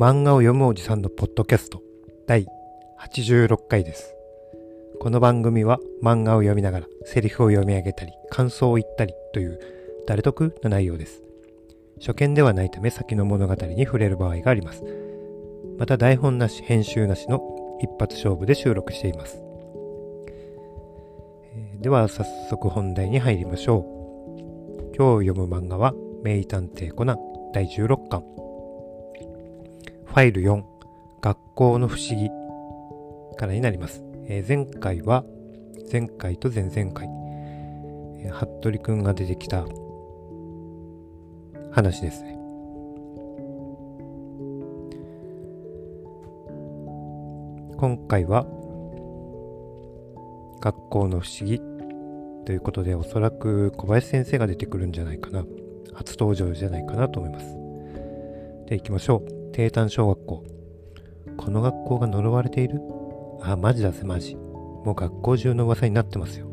漫画を読むおじさんのポッドキャスト第86回です。この番組は漫画を読みながらセリフを読み上げたり感想を言ったりという誰得な内容です。初見ではないため先の物語に触れる場合があります。また台本なし編集なしの一発勝負で収録しています。では早速本題に入りましょう。今日読む漫画は名探偵コナン第16巻ファイル4学校の不思議。からになります。えー前回は前回と前々回、えー服部くんが出てきた話ですね。今回は学校の不思議ということでおそらく小林先生が出てくるんじゃないかな。初登場じゃないかなと思います。で行きましょう。定丹小学校。この学校が呪われている？あマジだぜマジ。もう学校中の噂になってますよ。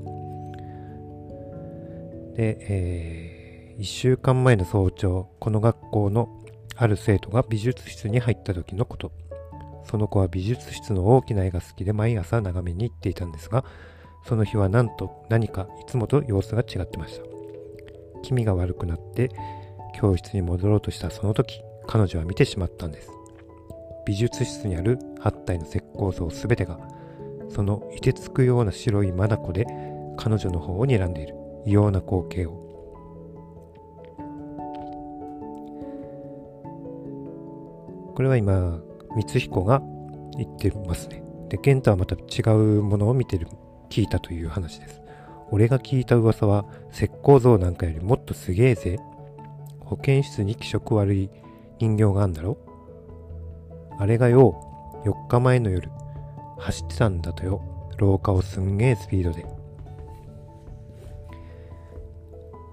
で、え1週間前の早朝この学校のある生徒が美術室に入った時のこと。その子は美術室の大きな絵が好きで毎朝眺めに行っていたんですがその日はなんと何かいつもと様子が違ってました。気味が悪くなって教室に戻ろうとしたその時彼女は見てしまったんです。美術室にある8体の石膏像すべてがその凍てつくような白い眼で彼女の方を睨んでいる異様な光景を。これは今光彦が言ってますね。で健太はまた違うものを見てる聞いたという話です。俺が聞いた噂は石膏像なんかよりもっとすげえぜ。保健室に気色悪い人形があんだろ？あれがよ4日前の夜走ってたんだとよ。廊下をすんげえスピードで。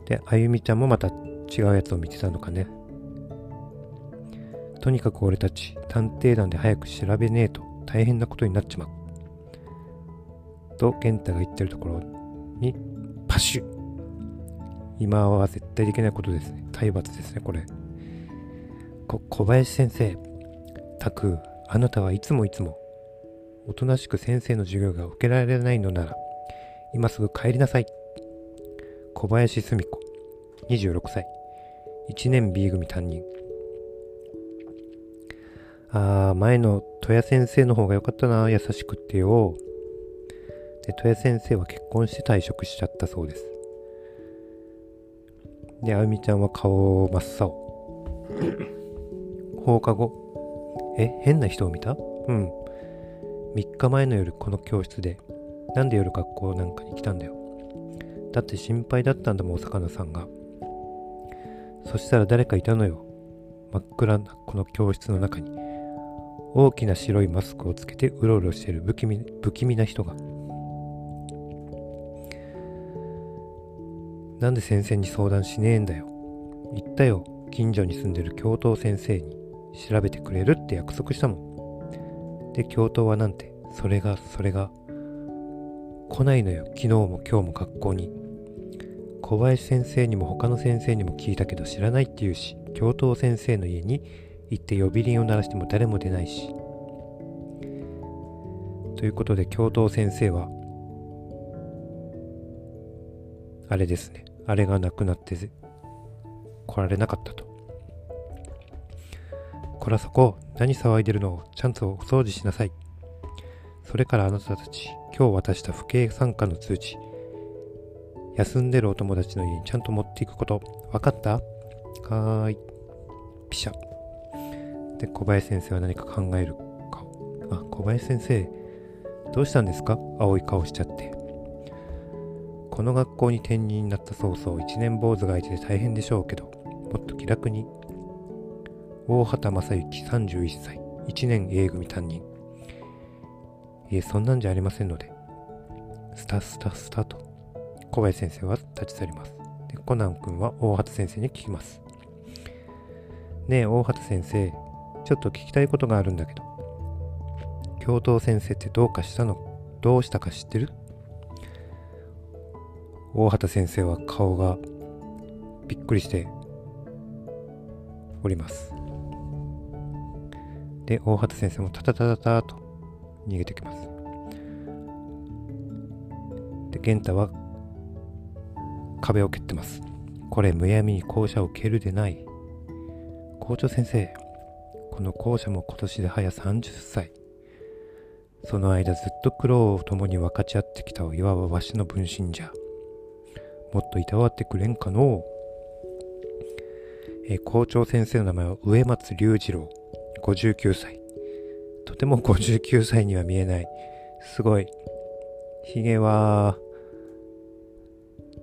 であゆみちゃんもまた違うやつを見てたのかね。とにかく俺たち探偵団で早く調べねえと大変なことになっちまう。と健太が言ってるところにパシュ今は絶対できないことですね。体罰ですねこれ。小林先生たくあなたはいつもいつもおとなしく先生の授業が受けられないのなら今すぐ帰りなさい。小林澄子26歳。1年 B 組担任。あー前の戸谷先生の方が良かったな。優しくってよ。で戸谷先生は結婚して退職しちゃったそうです。であゆみちゃんは顔真っ青。放課後。え変な人を見た？うん。3日前の夜この教室で。なんで夜学校なんかに来たんだよ。だって心配だったんだもんお魚さんが。そしたら誰かいたのよ。真っ暗なこの教室の中に。大きな白いマスクをつけてうろうろしてる不気味不気味な人が。なんで先生に相談しねえんだよ。言ったよ近所に住んでる教頭先生に。調べてくれるって約束したもん。で教頭はなんてそれがそれが来ないのよ。昨日も今日も学校に。小林先生にも他の先生にも聞いたけど知らないって言うし教頭先生の家に行って呼び鈴を鳴らしても誰も出ないし。ということで教頭先生はあれですね。あれがなくなって来られなかったと。こらそこ何騒いでるの？ちゃんとお掃除しなさい。それからあなたたち今日渡した不敬参加の通知。休んでるお友達の家にちゃんと持っていくこと。分かった？はーい。ピシャ。で小林先生は何か考える顔あ小林先生どうしたんですか？青い顔しちゃって。この学校に転任になった早々一年坊主がいて大変でしょうけどもっと気楽に大畑正幸31歳。1年 A 組担任。いえそんなんじゃありませんので。スタスタスタと。小林先生は立ち去ります。でコナン君は大畑先生に聞きます。ねえ大畑先生ちょっと聞きたいことがあるんだけど。教頭先生ってどうかしたの？どうしたか知ってる？大畑先生は顔がびっくりしております。で、大畑先生もタタタタタと逃げてきます。で、玄太は壁を蹴ってます。これ、むやみに校舎を蹴るでない。校長先生、この校舎も今年で早30歳。その間ずっと苦労を共に分かち合ってきたいわばわしの分身じゃ。もっといたわってくれんかのえー、校長先生の名前は植松隆二郎、59歳。とても59歳には見えない。すごい。髭は、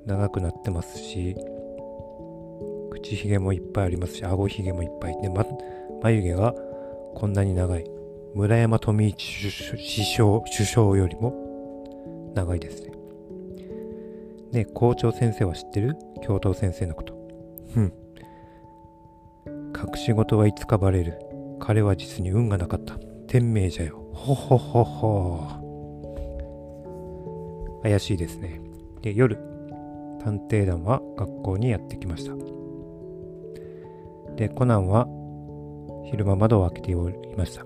長くなってますし、口ひげもいっぱいありますし、顎ひげもいっぱい。で、ま、眉毛がこんなに長い。村山富一首相首相よりも長いですね。ね校長先生は知ってる？教頭先生のこと。うん。隠し事はいつかバレる。彼は実に運がなかった。天命じゃよ。ほほほほ。怪しいですね。で、夜、探偵団は学校にやってきました。で、コナンは昼間窓を開けておりました。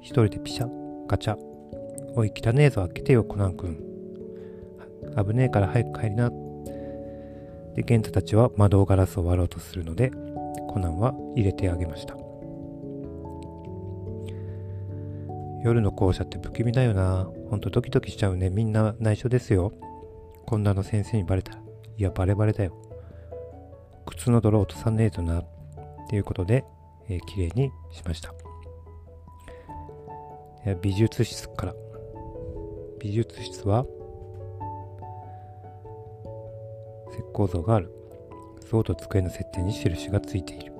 一人でピシャ、ガチャ。おい、汚ねえぞ、開けてよ、コナン君。危ねえから早く帰りな。で、ゲンタたちは窓ガラスを割ろうとするので、コナンは入れてあげました夜の校舎って不気味だよな。ほんとドキドキしちゃうね。みんな内緒ですよ。こんなの先生にバレたら。いやバレバレだよ。靴の泥落とさねえとな。っていうことで、えー、綺麗にしました。美術室から。美術室は石膏像がある。像と机の設定に印がついている。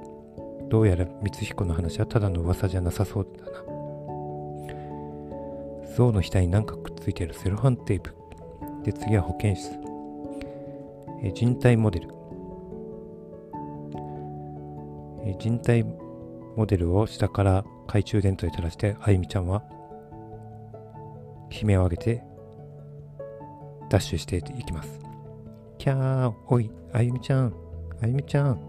どうやら光彦の話はただの噂じゃなさそうだな。像の額に何かくっついているセロハンテープ。で、次は保健室。え人体モデル。え人体モデルを下から懐中電灯で照らして、あゆみちゃんは悲鳴を上げてダッシュしていきます。キャー、おい、あゆみちゃん、あゆみちゃん。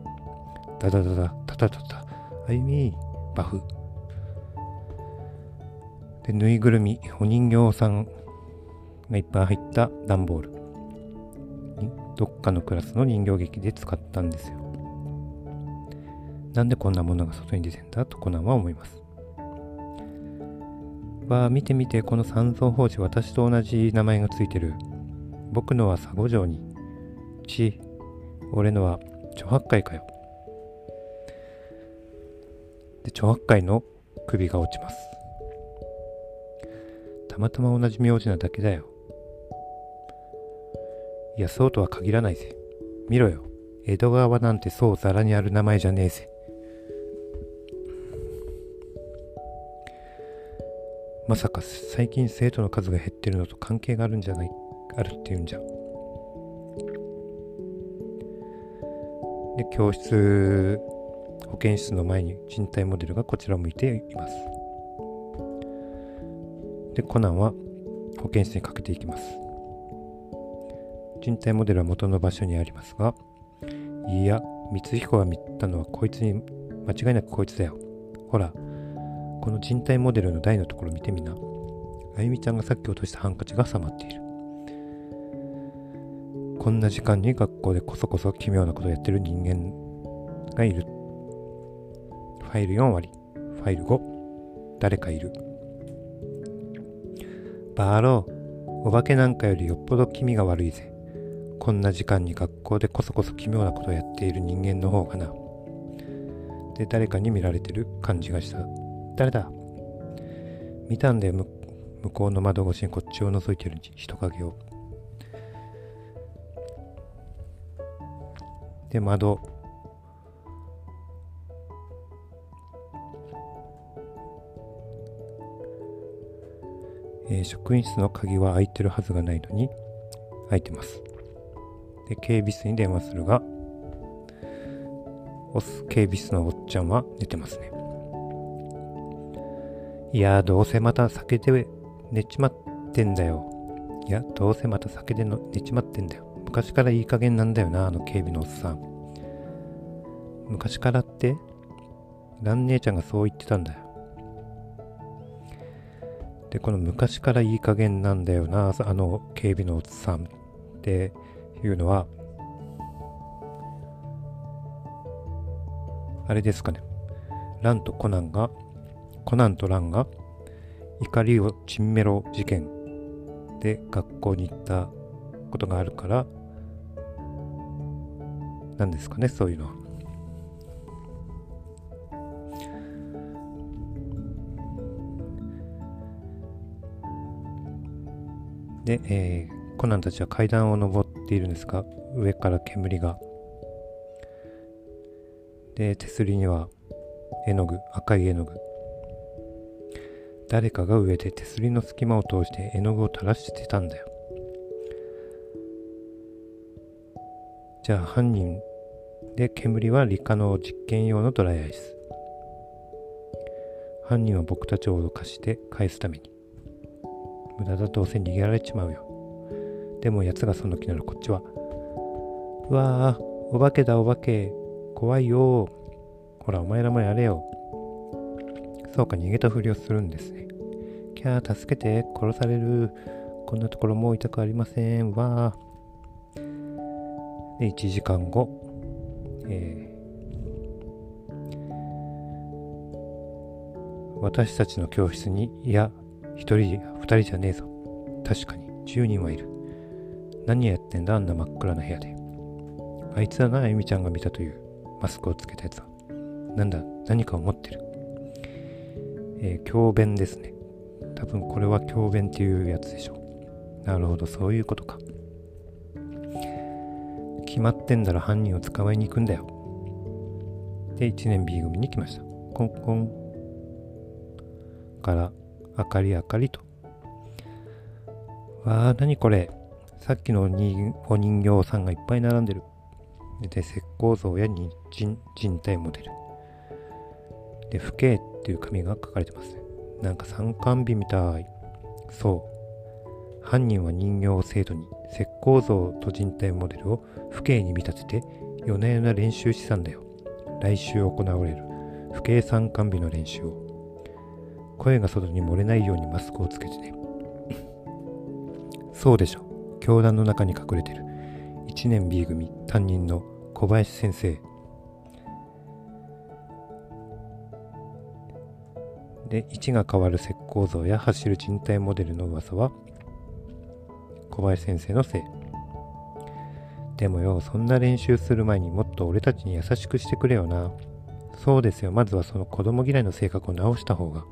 ダダダダ、タタタタ。あゆみ、バフ。で、ぬいぐるみ、お人形さんがいっぱい入った段ボール。どっかのクラスの人形劇で使ったんですよ。なんでこんなものが外に出てんだとコナンは思います。わあ、見て見て、この三蔵法師、私と同じ名前がついてる。僕のは佐護城に。ち、俺のは著白海かよ。で、著白海の首が落ちます。たまたま同じ名字なだけだよ。いや、そうとは限らないぜ。見ろよ。江戸川なんてそうざらにある名前じゃねえぜ。まさか最近生徒の数が減ってるのと関係があるんじゃない、あるっていうんじゃ。で、教室、保健室の前に人体モデルがこちらを向いています。で、コナンは保健室にかけていきます。人体モデルは元の場所にありますが、いや、光彦が見たのはこいつに、間違いなくこいつだよ。ほら、この人体モデルの台のところ見てみな。あゆみちゃんがさっき落としたハンカチが収まっている。こんな時間に学校でこそこそ奇妙なことをやってる人間がいる。ファイル4割。ファイル5。誰かいる。バーロー、お化けなんかよりよっぽど気味が悪いぜ。こんな時間に学校でこそこそ奇妙なことをやっている人間の方がな。で、誰かに見られてる？感じがした。誰だ？見たんだよ、向こうの窓越しにこっちを覗いてる人影を。で、窓。え、職員室の鍵は開いてるはずがないのに、開いてます。で、警備室に電話するが、オス警備室のおっちゃんは寝てますね。いやどうせまた酒で寝ちまってんだよ。いや、どうせまた酒での寝ちまってんだよ。昔からいい加減なんだよな、あの警備のおっさん。昔からって蘭姉ちゃんがそう言ってたんだよ。で、この昔からいい加減なんだよな、あの警備のおっさんっていうのは、あれですかね。ランとコナンが、コナンとランが怒りをチンメロ事件で学校に行ったことがあるからなんですかねそういうのは。で、えー、コナンたちは階段を上っているんですが上から煙が。で手すりには絵の具赤い絵の具。誰かが上で手すりの隙間を通して絵の具を垂らしてたんだよ。じゃあ犯人で煙は理科の実験用のドライアイス。犯人は僕たちを脅かして返すために。無駄だどうせ逃げられちまうよ。でも奴がその気ならこっちはうわあお化けだお化け怖いよ。ほらお前らもやれよ。そうか逃げたふりをするんですね。キャー助けて。殺される。こんなところもう痛くありません。わで1時間後、えー、私たちの教室にいや1人2人じゃねえぞ。確かに。10人はいる。何やってんだあんな真っ暗な部屋で。あいつだなあゆみちゃんが見たという。マスクをつけたやつはなんだ何かを持ってる。えー、教鞭ですね。多分これは教鞭っていうやつでしょう。なるほどそういうことか。決まってんだら犯人を捕まえに行くんだよ。で、1年 B 組に来ました。コンコン。から、あかりあかりと。わあ、なにこれ。さっきのお人形さんがいっぱい並んでる。で、石膏像や人人体モデル。で、不敬っていう紙が書かれてます。なんか参観日みたい。そう。犯人は人形を生徒に石膏像と人体モデルを父兄に見立てて夜な夜な練習したんだよ来週行われる父兄参観日の練習を声が外に漏れないようにマスクをつけてねそうでしょ教団の中に隠れてる1年 B 組担任の小林先生で位置が変わる石膏像や走る人体モデルの噂は小林先生のせい。でもよ、そんな練習する前にもっと俺たちに優しくしてくれよな。そうですよ、まずはその子供嫌いの性格を直した方が。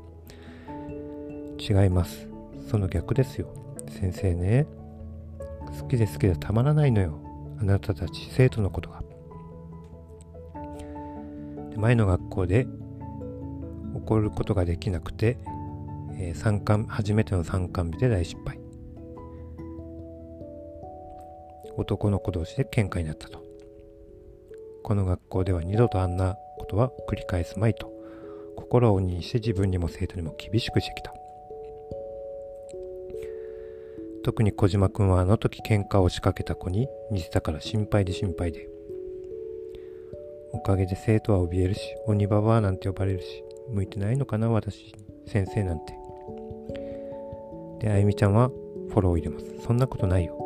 違います。その逆ですよ。先生ね。好きで好きでたまらないのよ。あなたたち生徒のことが。前の学校で怒ることができなくて、えー、参観初めての参観日で大失敗男の子同士で喧嘩になったと。この学校では二度とあんなことは繰り返すまいと、心を鬼にして自分にも生徒にも厳しくしてきた。特に小島くんはあの時喧嘩を仕掛けた子に似てたから心配で心配で。おかげで生徒は怯えるし、鬼ババアなんて呼ばれるし、向いてないのかな私、先生なんて。で、あゆみちゃんはフォローを入れます。そんなことないよ。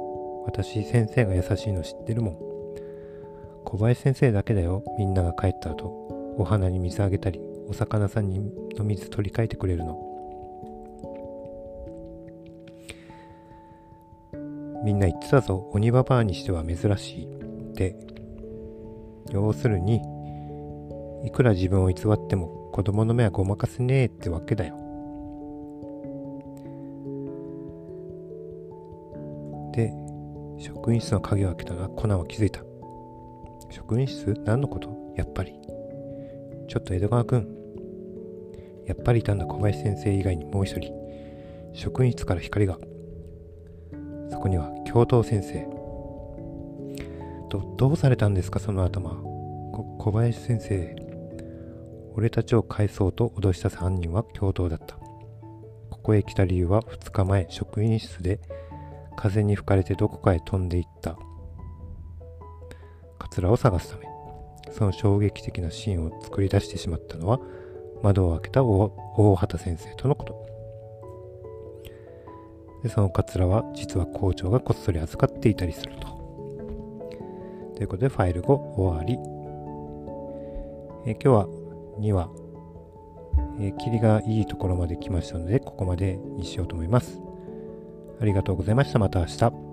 私先生が優しいの知ってるもん小林先生だけだよみんなが帰った後お花に水あげたりお魚さんにの水取り替えてくれるのみんな言ってたぞ鬼ババアにしては珍しいって要するにいくら自分を偽っても子供の目はごまかせねえってわけだよで職員室の鍵を開けたらコナンは気づいた。職員室？何のこと？やっぱり。ちょっと江戸川くん。やっぱりいたんだ小林先生以外にもう一人。職員室から光が。そこには教頭先生。ど、どうされたんですかその頭。小林先生。俺たちを返そうと脅した犯人は教頭だった。ここへ来た理由は2日前職員室で風に吹かれてどこかへ飛んでいったカツラを探すためその衝撃的なシーンを作り出してしまったのは窓を開けた大畑先生とのことでそのカツラは実は校長がこっそり預かっていたりすると。ということでファイル5終わり。え今日は2話、え、霧がいいところまで来ましたのでここまでにしようと思います。ありがとうございました。また明日。